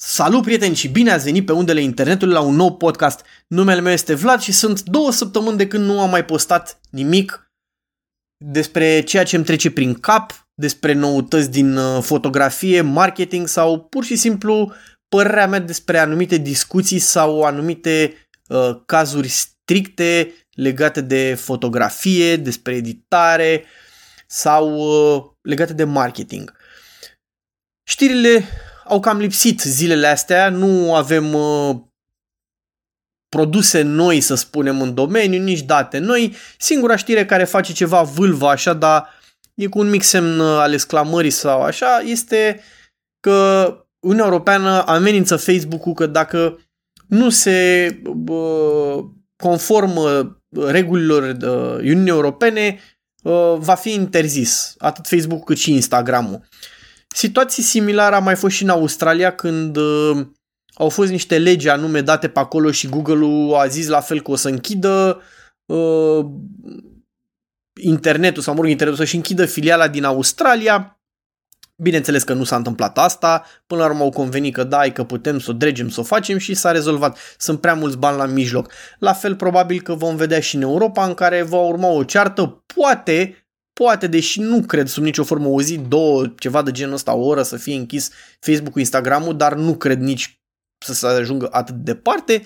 Salut prieteni și bine ați venit pe undele internetului la un nou podcast. Numele meu este Vlad și sunt două săptămâni de când nu am mai postat nimic despre ceea ce îmi trece prin cap, despre noutăți din uh, fotografie, marketing sau pur și simplu părerea mea despre anumite discuții sau anumite uh, cazuri stricte legate de fotografie, despre editare sau uh, legate de marketing. Știrile au cam lipsit zilele astea, nu avem uh, produse noi, să spunem, în domeniu, nici date noi. Singura știre care face ceva vâlvă așa, dar e cu un mic semn uh, al exclamării sau așa, este că Uniunea Europeană amenință Facebook-ul că dacă nu se uh, conformă regulilor uh, Uniunii Europene, uh, va fi interzis atât Facebook cât și Instagramul. Situații similare a mai fost și în Australia când uh, au fost niște legi anume date pe acolo și Google-ul a zis la fel că o să închidă uh, internetul sau, mă rog, internetul să-și închidă filiala din Australia. Bineînțeles că nu s-a întâmplat asta, până la urmă au convenit că da, că putem să o dregem, să o facem și s-a rezolvat. Sunt prea mulți bani la mijloc. La fel probabil că vom vedea și în Europa în care va urma o ceartă, poate poate, deși nu cred sub nicio formă o zi, două, ceva de genul ăsta, o oră să fie închis Facebook-ul, Instagram-ul, dar nu cred nici să se ajungă atât de departe.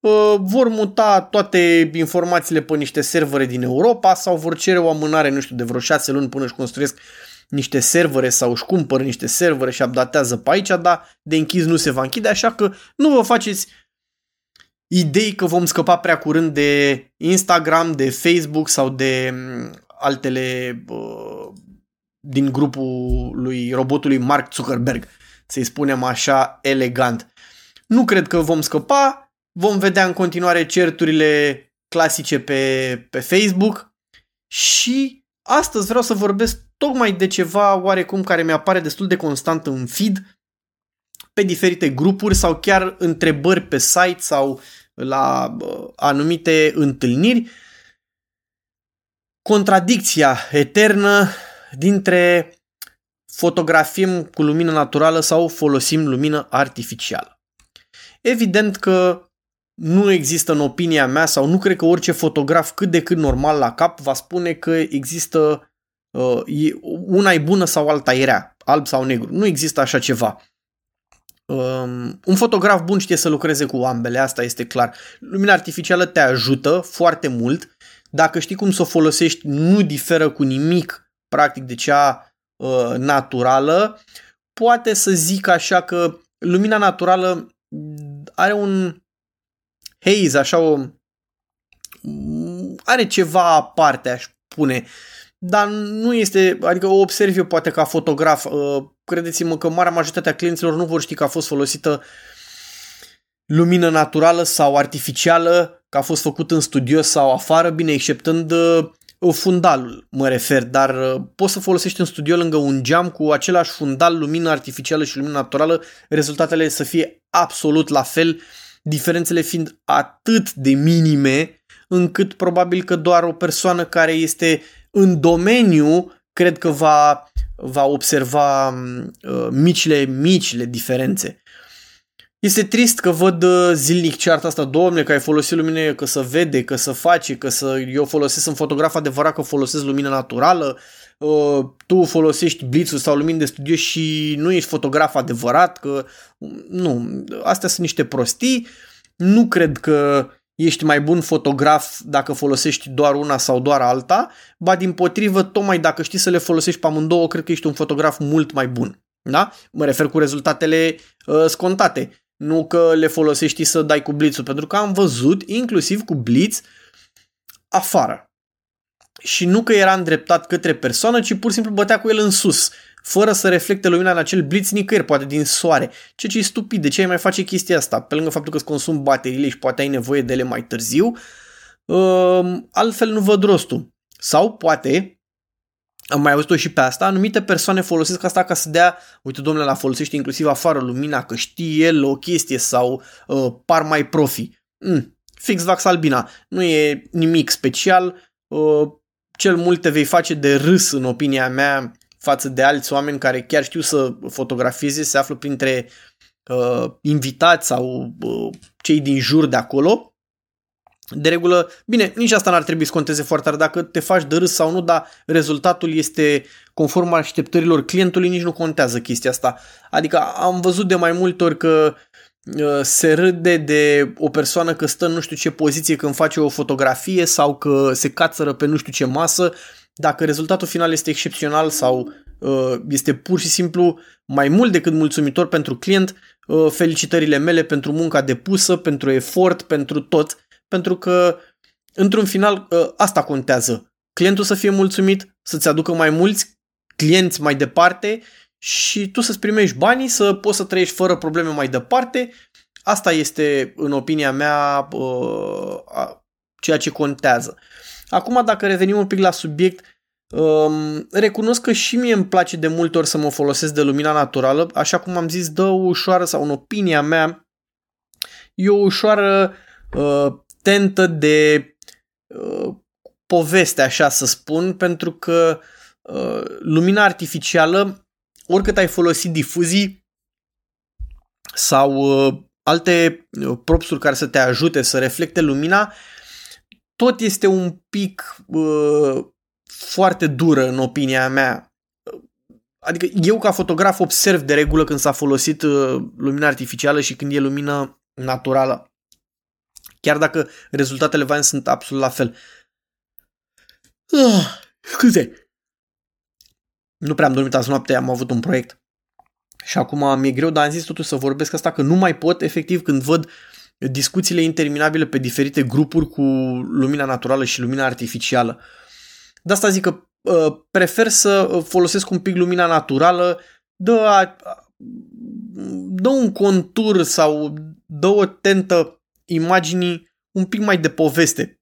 Uh, vor muta toate informațiile pe niște servere din Europa sau vor cere o amânare, nu știu, de vreo șase luni până își construiesc niște servere sau își cumpără niște servere și updatează pe aici, dar de închis nu se va închide, așa că nu vă faceți idei că vom scăpa prea curând de Instagram, de Facebook sau de altele uh, din grupul lui robotului Mark Zuckerberg, să-i spunem așa elegant. Nu cred că vom scăpa, vom vedea în continuare certurile clasice pe, pe Facebook și astăzi vreau să vorbesc tocmai de ceva oarecum care mi-apare destul de constant în feed pe diferite grupuri sau chiar întrebări pe site sau la uh, anumite întâlniri contradicția eternă dintre fotografiem cu lumină naturală sau folosim lumină artificială. Evident că nu există în opinia mea sau nu cred că orice fotograf cât de cât normal la cap va spune că există uh, una e bună sau alta e rea, alb sau negru. Nu există așa ceva. Um, un fotograf bun știe să lucreze cu ambele, asta este clar. Lumina artificială te ajută foarte mult, dacă știi cum să o folosești, nu diferă cu nimic practic de cea uh, naturală. Poate să zic așa că lumina naturală are un haze, așa o are ceva aparte, aș spune, dar nu este, adică o observ eu poate ca fotograf, uh, credeți-mă că marea majoritatea clienților nu vor ști că a fost folosită lumină naturală sau artificială că a fost făcut în studio sau afară, bine, exceptând uh, fundalul, mă refer, dar uh, poți să folosești în studio lângă un geam cu același fundal, lumină artificială și lumină naturală, rezultatele să fie absolut la fel, diferențele fiind atât de minime, încât probabil că doar o persoană care este în domeniu cred că va, va observa uh, micile, micile diferențe. Este trist că văd uh, zilnic cearta asta, domne, că ai folosit lumină, că să vede, că să face, că să... Eu folosesc, sunt fotograf adevărat că folosesc lumină naturală, uh, tu folosești blitzul sau lumini de studio și nu ești fotograf adevărat, că... Nu, astea sunt niște prostii. Nu cred că ești mai bun fotograf dacă folosești doar una sau doar alta, ba din potrivă, tocmai dacă știi să le folosești pe amândouă, cred că ești un fotograf mult mai bun. Da? Mă refer cu rezultatele uh, scontate. Nu că le folosești să dai cu blitzul, pentru că am văzut, inclusiv cu blitz, afară. Și nu că era îndreptat către persoană, ci pur și simplu bătea cu el în sus, fără să reflecte lumina în acel blitz nicăieri, poate din soare. Ceea ce e stupid, de ce ai mai face chestia asta? Pe lângă faptul că îți consum bateriile și poate ai nevoie de ele mai târziu, um, altfel nu văd rostul. Sau poate am mai auzit-o și pe asta, anumite persoane folosesc asta ca să dea, uite domnule, la folosește inclusiv afară lumina, că știe el o chestie sau uh, par mai profi. Mm, fix Vax Albina, nu e nimic special, uh, cel mult te vei face de râs în opinia mea față de alți oameni care chiar știu să fotografieze, se află printre uh, invitați sau uh, cei din jur de acolo. De regulă, bine, nici asta n-ar trebui să conteze foarte tare dacă te faci de râs sau nu, dar rezultatul este conform așteptărilor clientului, nici nu contează chestia asta. Adică am văzut de mai multe ori că uh, se râde de o persoană că stă în nu știu ce poziție când face o fotografie sau că se cațără pe nu știu ce masă, dacă rezultatul final este excepțional sau uh, este pur și simplu mai mult decât mulțumitor pentru client, uh, felicitările mele pentru munca depusă, pentru efort, pentru tot pentru că, într-un final, ă, asta contează. Clientul să fie mulțumit, să-ți aducă mai mulți clienți mai departe și tu să-ți primești banii, să poți să trăiești fără probleme mai departe. Asta este, în opinia mea, ă, ceea ce contează. Acum, dacă revenim un pic la subiect, recunosc că și mie îmi place de multe ori să mă folosesc de lumina naturală, așa cum am zis, dă o ușoară sau în opinia mea, e o ușoară uh, tentă de uh, poveste, așa să spun, pentru că uh, lumina artificială, oricât ai folosit difuzii sau uh, alte uh, propsuri care să te ajute să reflecte lumina, tot este un pic uh, foarte dură în opinia mea. Adică eu ca fotograf observ de regulă când s-a folosit uh, lumina artificială și când e lumină naturală chiar dacă rezultatele Vine sunt absolut la fel. Ah, scuze. Nu prea am dormit azi noapte, am avut un proiect. Și acum mi-e greu, dar am zis totuși să vorbesc asta, că nu mai pot, efectiv, când văd discuțiile interminabile pe diferite grupuri cu lumina naturală și lumina artificială. De asta zic că uh, prefer să folosesc un pic lumina naturală, dă, dă un contur sau dă o tentă imaginii un pic mai de poveste,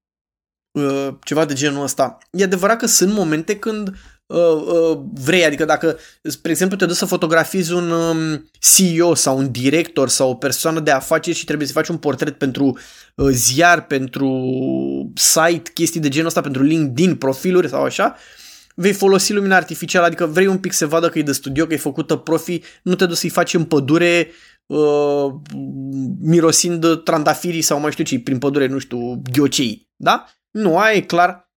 uh, ceva de genul ăsta. E adevărat că sunt momente când uh, uh, vrei, adică dacă, spre exemplu, te duci să fotografiezi un um, CEO sau un director sau o persoană de afaceri și trebuie să faci un portret pentru ziar, pentru site, chestii de genul ăsta, pentru LinkedIn, profiluri sau așa, vei folosi lumina artificială, adică vrei un pic să vadă că e de studio, că e făcută profi, nu te duci să-i faci în pădure uh, mirosind trandafirii sau mai știu ce, prin pădure, nu știu, ghiocei, da? Nu, aia e clar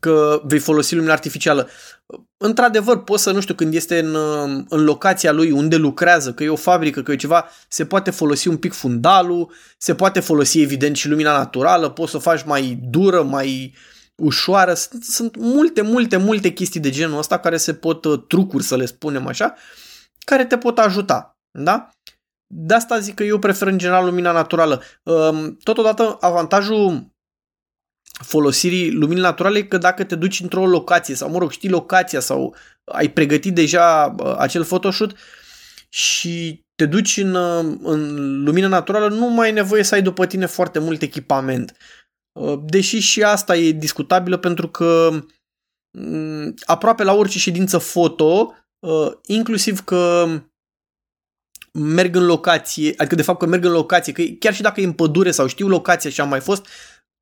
că vei folosi lumina artificială. Într-adevăr, poți să, nu știu, când este în, în locația lui unde lucrează, că e o fabrică, că e ceva, se poate folosi un pic fundalul, se poate folosi evident și lumina naturală, poți să o faci mai dură, mai ușoară. Sunt, sunt multe, multe, multe chestii de genul ăsta care se pot, uh, trucuri să le spunem așa, care te pot ajuta. Da? De asta zic că eu prefer în general lumina naturală. Um, totodată, avantajul folosirii luminii naturale e că dacă te duci într-o locație sau, mă rog, știi locația sau ai pregătit deja uh, acel photoshoot și te duci în, uh, în lumină naturală, nu mai ai nevoie să ai după tine foarte mult echipament. Uh, deși și asta e discutabilă pentru că mm, aproape la orice ședință foto, inclusiv că merg în locație, adică de fapt că merg în locație, că chiar și dacă e în pădure sau știu locația și am mai fost,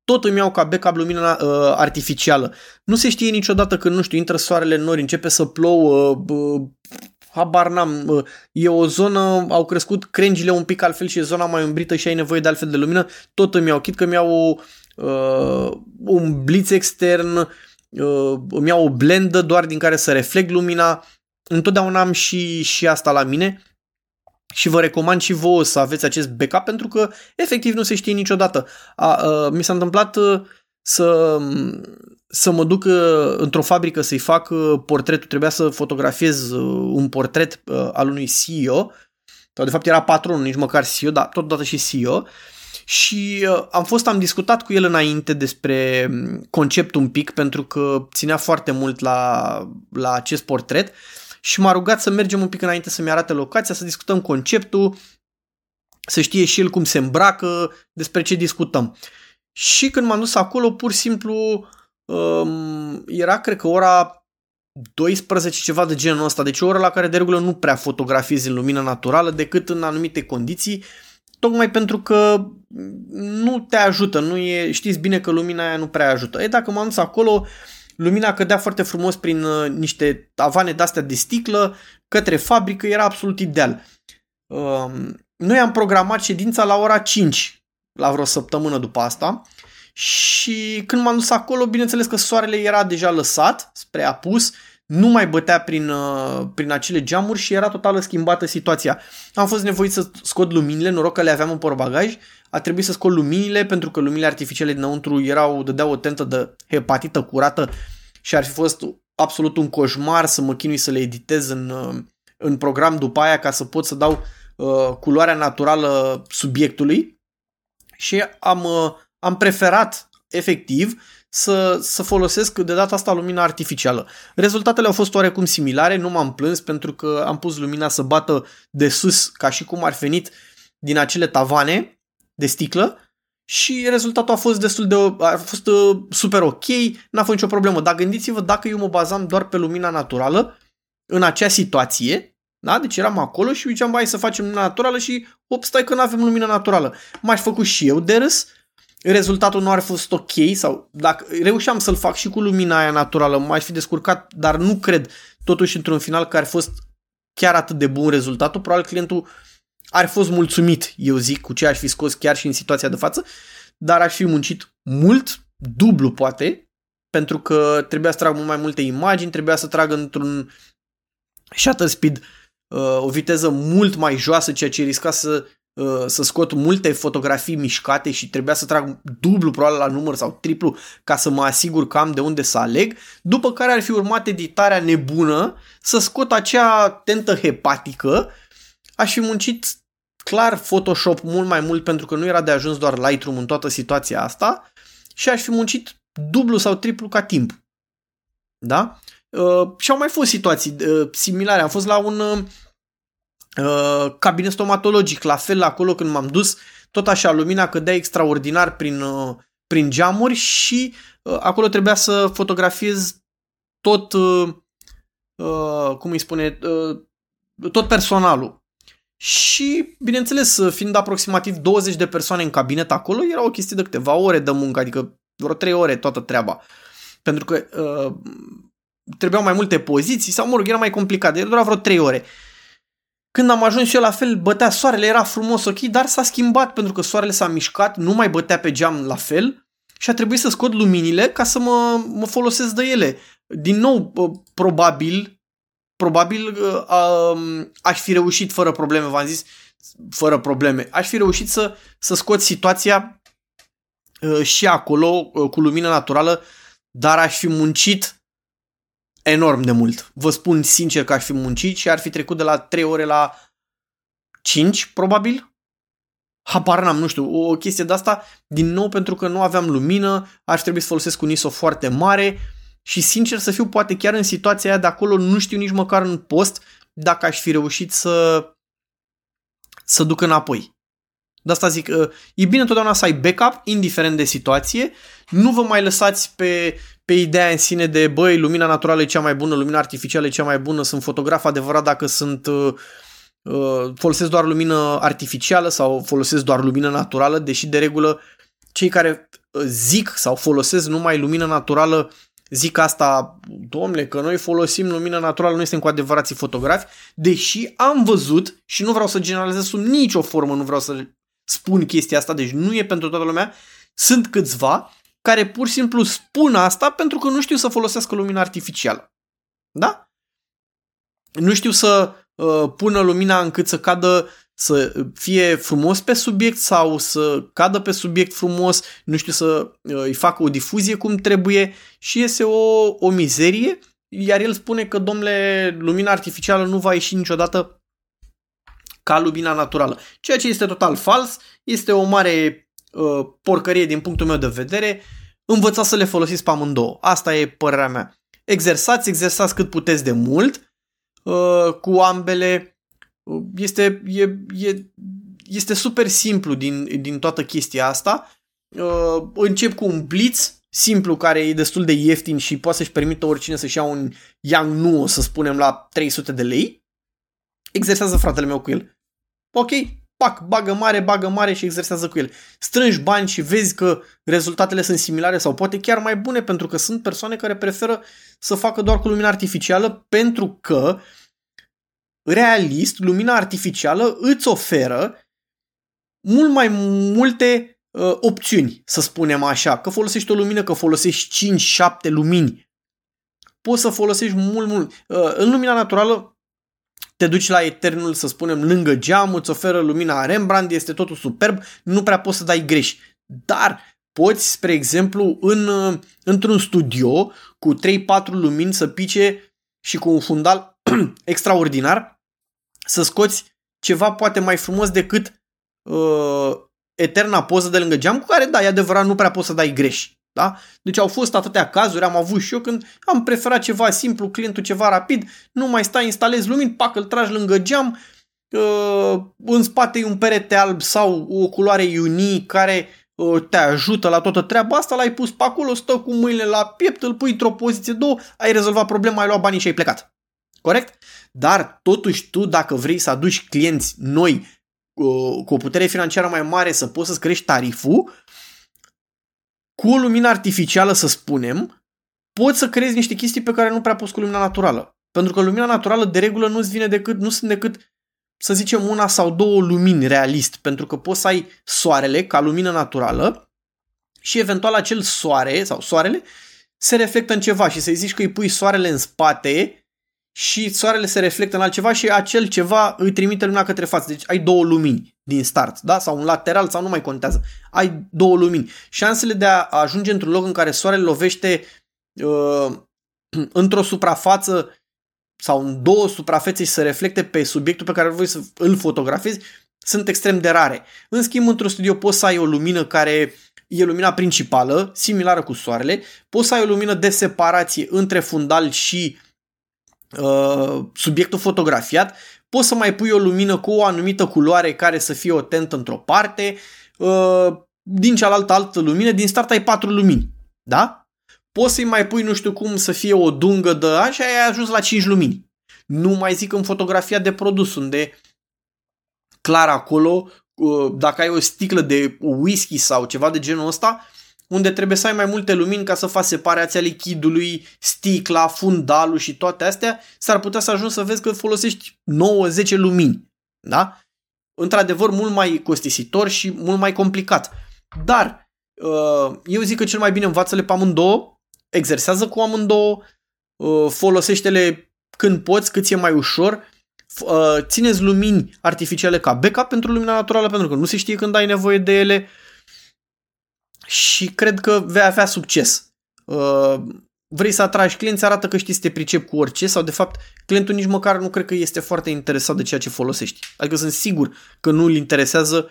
tot îmi iau ca backup lumină uh, artificială. Nu se știe niciodată când, nu știu, intră soarele în nori, începe să plouă, uh, habar n-am, uh, e o zonă, au crescut crengile un pic altfel și e zona mai umbrită și ai nevoie de altfel de lumină, tot îmi iau, chit că îmi iau uh, un blitz extern, uh, îmi iau o blendă doar din care să reflect lumina, întotdeauna am și, și asta la mine și vă recomand și vouă să aveți acest backup pentru că efectiv nu se știe niciodată. A, a, mi s-a întâmplat uh, să, să mă duc uh, într-o fabrică să-i fac uh, portretul, trebuia să fotografiez un portret al unui CEO, sau de fapt era patronul, nici măcar CEO, dar totodată și CEO, și am fost, am discutat cu el înainte despre um, concept un pic, pentru că ținea foarte mult la, la acest portret și m-a rugat să mergem un pic înainte să-mi arate locația, să discutăm conceptul, să știe și el cum se îmbracă, despre ce discutăm. Și când m-am dus acolo, pur și simplu um, era, cred că, ora 12, ceva de genul ăsta, deci o oră la care de regulă nu prea fotografiezi în lumină naturală decât în anumite condiții, tocmai pentru că nu te ajută, nu e, știți bine că lumina aia nu prea ajută. E, dacă m-am dus acolo, lumina cădea foarte frumos prin uh, niște avane de-astea de sticlă către fabrică, era absolut ideal. Um, noi am programat ședința la ora 5, la vreo săptămână după asta, și când m-am dus acolo, bineînțeles că soarele era deja lăsat spre apus, nu mai bătea prin, uh, prin acele geamuri și era total schimbată situația. Am fost nevoit să scot luminile, noroc că le aveam în porbagaj, a trebuit să scot luminile pentru că luminile artificiale dinăuntru erau, dădeau o tentă de hepatită curată și ar fi fost absolut un coșmar să mă chinui să le editez în, uh, în program după aia ca să pot să dau uh, culoarea naturală subiectului și am, uh, am preferat efectiv să, să folosesc de data asta lumina artificială. Rezultatele au fost oarecum similare, nu m-am plâns pentru că am pus lumina să bată de sus ca și cum ar venit din acele tavane de sticlă și rezultatul a fost destul de a fost uh, super ok, n-a fost nicio problemă. Dar gândiți-vă dacă eu mă bazam doar pe lumina naturală în acea situație, da? Deci eram acolo și ziceam, bai să facem lumina naturală și, op, stai că nu avem lumină naturală. M-aș făcut și eu de râs, rezultatul nu ar fi fost ok sau dacă reușeam să-l fac și cu lumina aia naturală, m-aș fi descurcat, dar nu cred totuși într-un final că ar fi fost chiar atât de bun rezultatul. Probabil clientul ar fi fost mulțumit, eu zic, cu ce aș fi scos chiar și în situația de față, dar aș fi muncit mult, dublu poate, pentru că trebuia să trag mult mai multe imagini, trebuia să trag într-un shutter speed uh, o viteză mult mai joasă, ceea ce risca să, uh, să scot multe fotografii mișcate și trebuia să trag dublu probabil la număr sau triplu ca să mă asigur că am de unde să aleg, după care ar fi urmat editarea nebună să scot acea tentă hepatică, aș fi muncit clar Photoshop mult mai mult pentru că nu era de ajuns doar Lightroom în toată situația asta și aș fi muncit dublu sau triplu ca timp. Da? Uh, și au mai fost situații uh, similare. Am fost la un uh, uh, cabinet stomatologic, la fel acolo când m-am dus, tot așa, lumina cădea extraordinar prin, uh, prin geamuri și uh, acolo trebuia să fotografiez tot, uh, uh, cum îi spune, uh, tot personalul. Și, bineînțeles, fiind aproximativ 20 de persoane în cabinet acolo, era o chestie de câteva ore de muncă, adică vreo 3 ore toată treaba. Pentru că uh, trebuiau mai multe poziții sau, mă rog, era mai complicat, era doar vreo 3 ore. Când am ajuns și eu la fel, bătea soarele, era frumos, ok, dar s-a schimbat pentru că soarele s-a mișcat, nu mai bătea pe geam la fel și a trebuit să scot luminile ca să mă, mă folosesc de ele. Din nou, uh, probabil, probabil uh, um, aș fi reușit fără probleme, v-am zis, fără probleme. Aș fi reușit să, să scot situația uh, și acolo uh, cu lumină naturală, dar aș fi muncit enorm de mult. Vă spun sincer că aș fi muncit și ar fi trecut de la 3 ore la 5, probabil. Habar n-am, nu știu, o chestie de asta, din nou pentru că nu aveam lumină, aș trebui să folosesc un ISO foarte mare, și sincer să fiu, poate chiar în situația aia de acolo nu știu nici măcar în post dacă aș fi reușit să să duc înapoi. De asta zic, uh, e bine întotdeauna să ai backup, indiferent de situație. Nu vă mai lăsați pe, pe ideea în sine de, băi, lumina naturală e cea mai bună, lumina artificială e cea mai bună, sunt fotograf adevărat dacă sunt uh, uh, folosesc doar lumină artificială sau folosesc doar lumină naturală, deși de regulă cei care uh, zic sau folosesc numai lumină naturală zic asta, domnule, că noi folosim lumină naturală, noi suntem cu adevărații fotografi, deși am văzut, și nu vreau să generalizez sub nicio formă, nu vreau să spun chestia asta, deci nu e pentru toată lumea, sunt câțiva care pur și simplu spun asta pentru că nu știu să folosească lumina artificială. Da? Nu știu să uh, pună lumina încât să cadă să fie frumos pe subiect sau să cadă pe subiect frumos, nu știu să uh, îi facă o difuzie cum trebuie și iese o, o mizerie, iar el spune că, domnule, lumina artificială nu va ieși niciodată ca lumina naturală. Ceea ce este total fals, este o mare uh, porcărie din punctul meu de vedere, învățați să le folosiți pe amândouă. Asta e părerea mea. Exersați, exersați cât puteți de mult uh, cu ambele, este, e, e, este super simplu din, din toată chestia asta. Uh, încep cu un blitz simplu care e destul de ieftin și poate să-și permită oricine să-și ia un Yang Nu, să spunem, la 300 de lei. Exersează fratele meu cu el. Ok, pac, bagă mare, bagă mare și exersează cu el. Strângi bani și vezi că rezultatele sunt similare sau poate chiar mai bune pentru că sunt persoane care preferă să facă doar cu lumină artificială pentru că uh, realist, lumina artificială îți oferă mult mai multe uh, opțiuni, să spunem așa. Că folosești o lumină, că folosești 5-7 lumini. Poți să folosești mult, mult. Uh, în lumina naturală te duci la Eternul, să spunem, lângă geam, îți oferă lumina Rembrandt, este totul superb, nu prea poți să dai greș. Dar poți, spre exemplu, în, uh, într-un studio cu 3-4 lumini să pice și cu un fundal extraordinar, să scoți ceva poate mai frumos decât uh, eterna poză de lângă geam, cu care, da, e adevărat, nu prea poți să dai greș. Da? Deci au fost atâtea cazuri, am avut și eu când am preferat ceva simplu, clientul ceva rapid, nu mai stai, instalezi lumini, pac, îl tragi lângă geam, uh, în spate e un perete alb sau o culoare uni care uh, te ajută la toată treaba asta, l-ai pus pe acolo, stă cu mâinile la piept, îl pui într-o poziție, două, ai rezolvat problema, ai luat banii și ai plecat. Corect? Dar totuși tu, dacă vrei să aduci clienți noi uh, cu o putere financiară mai mare să poți să-ți crești tariful, cu o lumină artificială, să spunem, poți să creezi niște chestii pe care nu prea poți cu lumina naturală. Pentru că lumina naturală de regulă nu vine decât, nu sunt decât, să zicem, una sau două lumini realist, pentru că poți să ai soarele ca lumină naturală și eventual acel soare sau soarele se reflectă în ceva și să-i zici că îi pui soarele în spate și soarele se reflectă în altceva și acel ceva îi trimite lumina către față. Deci ai două lumini din start, da? Sau un lateral sau nu mai contează. Ai două lumini. Șansele de a ajunge într-un loc în care soarele lovește uh, într-o suprafață sau în două suprafețe și să reflecte pe subiectul pe care vrei să îl fotografezi sunt extrem de rare. În schimb, într-un studio poți să ai o lumină care e lumina principală, similară cu soarele, poți să ai o lumină de separație între fundal și uh, subiectul fotografiat, poți să mai pui o lumină cu o anumită culoare care să fie o tentă într-o parte, uh, din cealaltă altă lumină, din start ai patru lumini, da? Poți să-i mai pui nu știu cum să fie o dungă de așa ai ajuns la 5 lumini. Nu mai zic în fotografia de produs, unde clar acolo, uh, dacă ai o sticlă de whisky sau ceva de genul ăsta, unde trebuie să ai mai multe lumini ca să faci separația lichidului, sticla, fundalul și toate astea, s-ar putea să ajungi să vezi că folosești 9-10 lumini. Da? Într-adevăr, mult mai costisitor și mult mai complicat. Dar uh, eu zic că cel mai bine învață-le pe amândouă, exersează cu amândouă, uh, folosește-le când poți, cât e mai ușor, uh, țineți lumini artificiale ca backup pentru lumina naturală, pentru că nu se știe când ai nevoie de ele, și cred că vei avea succes. Uh, vrei să atragi clienți, arată că știi să te pricep cu orice sau de fapt clientul nici măcar nu cred că este foarte interesat de ceea ce folosești. Adică sunt sigur că nu îl interesează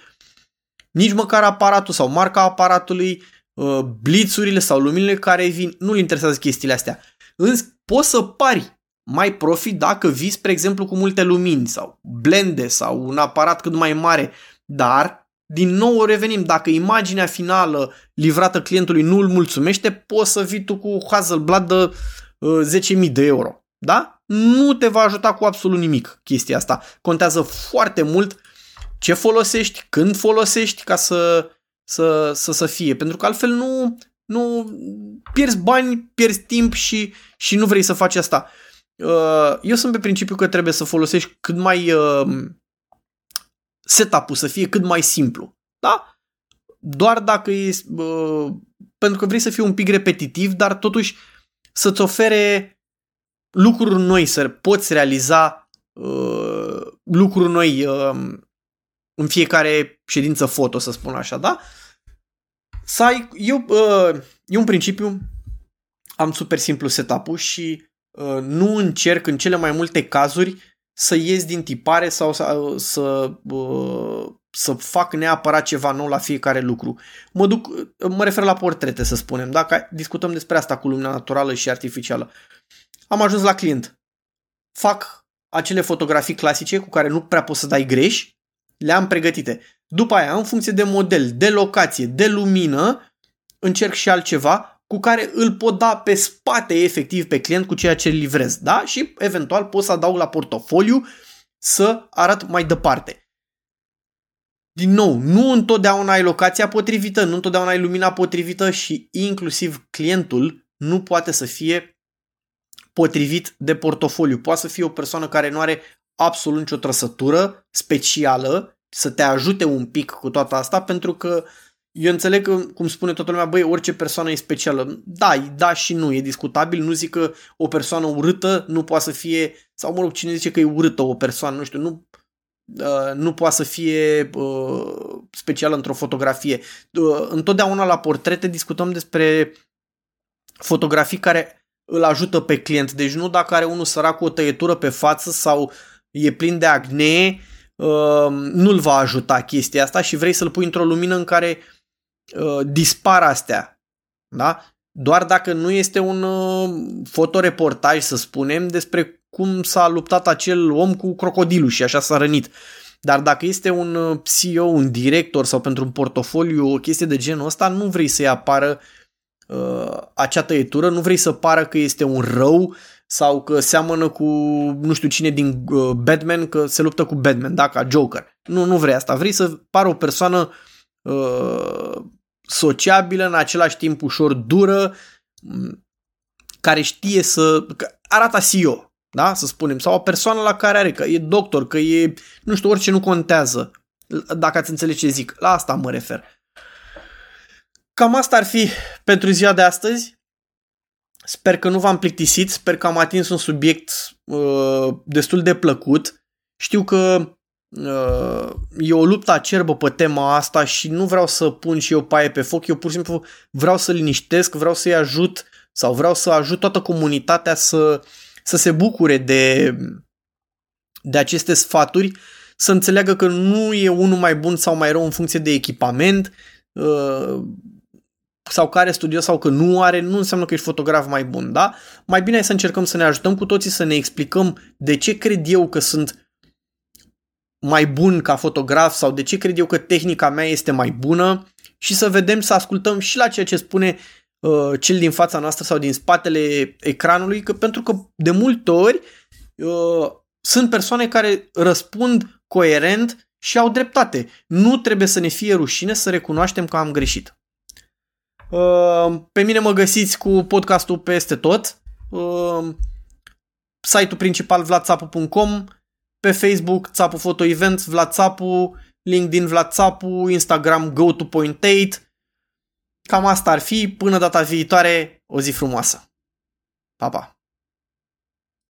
nici măcar aparatul sau marca aparatului, uh, blițurile sau luminile care vin, nu îl interesează chestiile astea. Însă poți să pari mai profit dacă vii, spre exemplu, cu multe lumini sau blende sau un aparat cât mai mare, dar din nou revenim, dacă imaginea finală livrată clientului nu îl mulțumește, poți să vii tu cu Hasselblad de uh, 10.000 de euro. Da? Nu te va ajuta cu absolut nimic chestia asta. Contează foarte mult ce folosești, când folosești ca să, să, să, să fie. Pentru că altfel nu, nu pierzi bani, pierzi timp și, și nu vrei să faci asta. Uh, eu sunt pe principiu că trebuie să folosești cât mai uh, setup-ul să fie cât mai simplu. Da? Doar dacă e... Uh, pentru că vrei să fii un pic repetitiv, dar totuși să-ți ofere lucruri noi, să poți realiza uh, lucruri noi uh, în fiecare ședință foto, să spun așa, da? Să ai, eu, uh, eu în principiu am super simplu setup-ul și uh, nu încerc în cele mai multe cazuri să ies din tipare sau să, să, să fac neapărat ceva nou la fiecare lucru. Mă, duc, mă refer la portrete, să spunem, dacă discutăm despre asta cu lumina naturală și artificială. Am ajuns la client. Fac acele fotografii clasice cu care nu prea poți să dai greș, le-am pregătite. După aia, în funcție de model, de locație, de lumină, încerc și altceva cu care îl pot da pe spate efectiv pe client cu ceea ce livrez, da? Și eventual pot să adaug la portofoliu să arăt mai departe. Din nou, nu întotdeauna ai locația potrivită, nu întotdeauna ai lumina potrivită și inclusiv clientul nu poate să fie potrivit de portofoliu. Poate să fie o persoană care nu are absolut nicio trăsătură specială să te ajute un pic cu toată asta, pentru că eu înțeleg că, cum spune toată lumea, băi, orice persoană e specială. Da, da și nu, e discutabil. Nu zic că o persoană urâtă nu poate să fie, sau mă rog, cine zice că e urâtă o persoană, nu știu, nu, uh, nu poate să fie uh, specială într-o fotografie. Uh, întotdeauna la portrete discutăm despre fotografii care îl ajută pe client. Deci nu dacă are unul sărac cu o tăietură pe față sau e plin de acne, uh, nu-l va ajuta chestia asta și vrei să-l pui într-o lumină în care uh, dispar astea. Da? Doar dacă nu este un uh, fotoreportaj, să spunem, despre cum s-a luptat acel om cu crocodilul și așa s-a rănit. Dar dacă este un CEO, un director sau pentru un portofoliu o chestie de genul ăsta, nu vrei să-i apară uh, acea tăietură, nu vrei să pară că este un rău sau că seamănă cu nu știu cine din uh, Batman, că se luptă cu Batman, da, ca Joker. Nu, nu vrei asta. Vrei să pară o persoană uh, sociabilă, în același timp ușor dură, care știe să... arată CEO, da, să spunem, sau o persoană la care are, că e doctor, că e, nu știu, orice nu contează, dacă ați înțeles ce zic. La asta mă refer. Cam asta ar fi pentru ziua de astăzi. Sper că nu v-am plictisit, sper că am atins un subiect uh, destul de plăcut. Știu că uh, e o luptă acerbă pe tema asta și nu vreau să pun și eu paie pe foc, eu pur și simplu vreau să liniștesc, vreau să-i ajut sau vreau să ajut toată comunitatea să, să se bucure de, de aceste sfaturi, să înțeleagă că nu e unul mai bun sau mai rău în funcție de echipament, uh, sau care studios sau că nu are, nu înseamnă că ești fotograf mai bun, da? Mai bine e să încercăm să ne ajutăm cu toții să ne explicăm de ce cred eu că sunt mai bun ca fotograf sau de ce cred eu că tehnica mea este mai bună și să vedem, să ascultăm și la ceea ce spune uh, cel din fața noastră sau din spatele ecranului, că pentru că de multe ori uh, sunt persoane care răspund coerent și au dreptate. Nu trebuie să ne fie rușine să recunoaștem că am greșit. Uh, pe mine mă găsiți cu podcastul peste tot. Uh, site-ul principal vladsapu.com, pe Facebook Țapu Photo Events, Vlad Țapu, LinkedIn Vlad Țapu, Instagram go to point 8. Cam asta ar fi. Până data viitoare, o zi frumoasă. Pa, pa!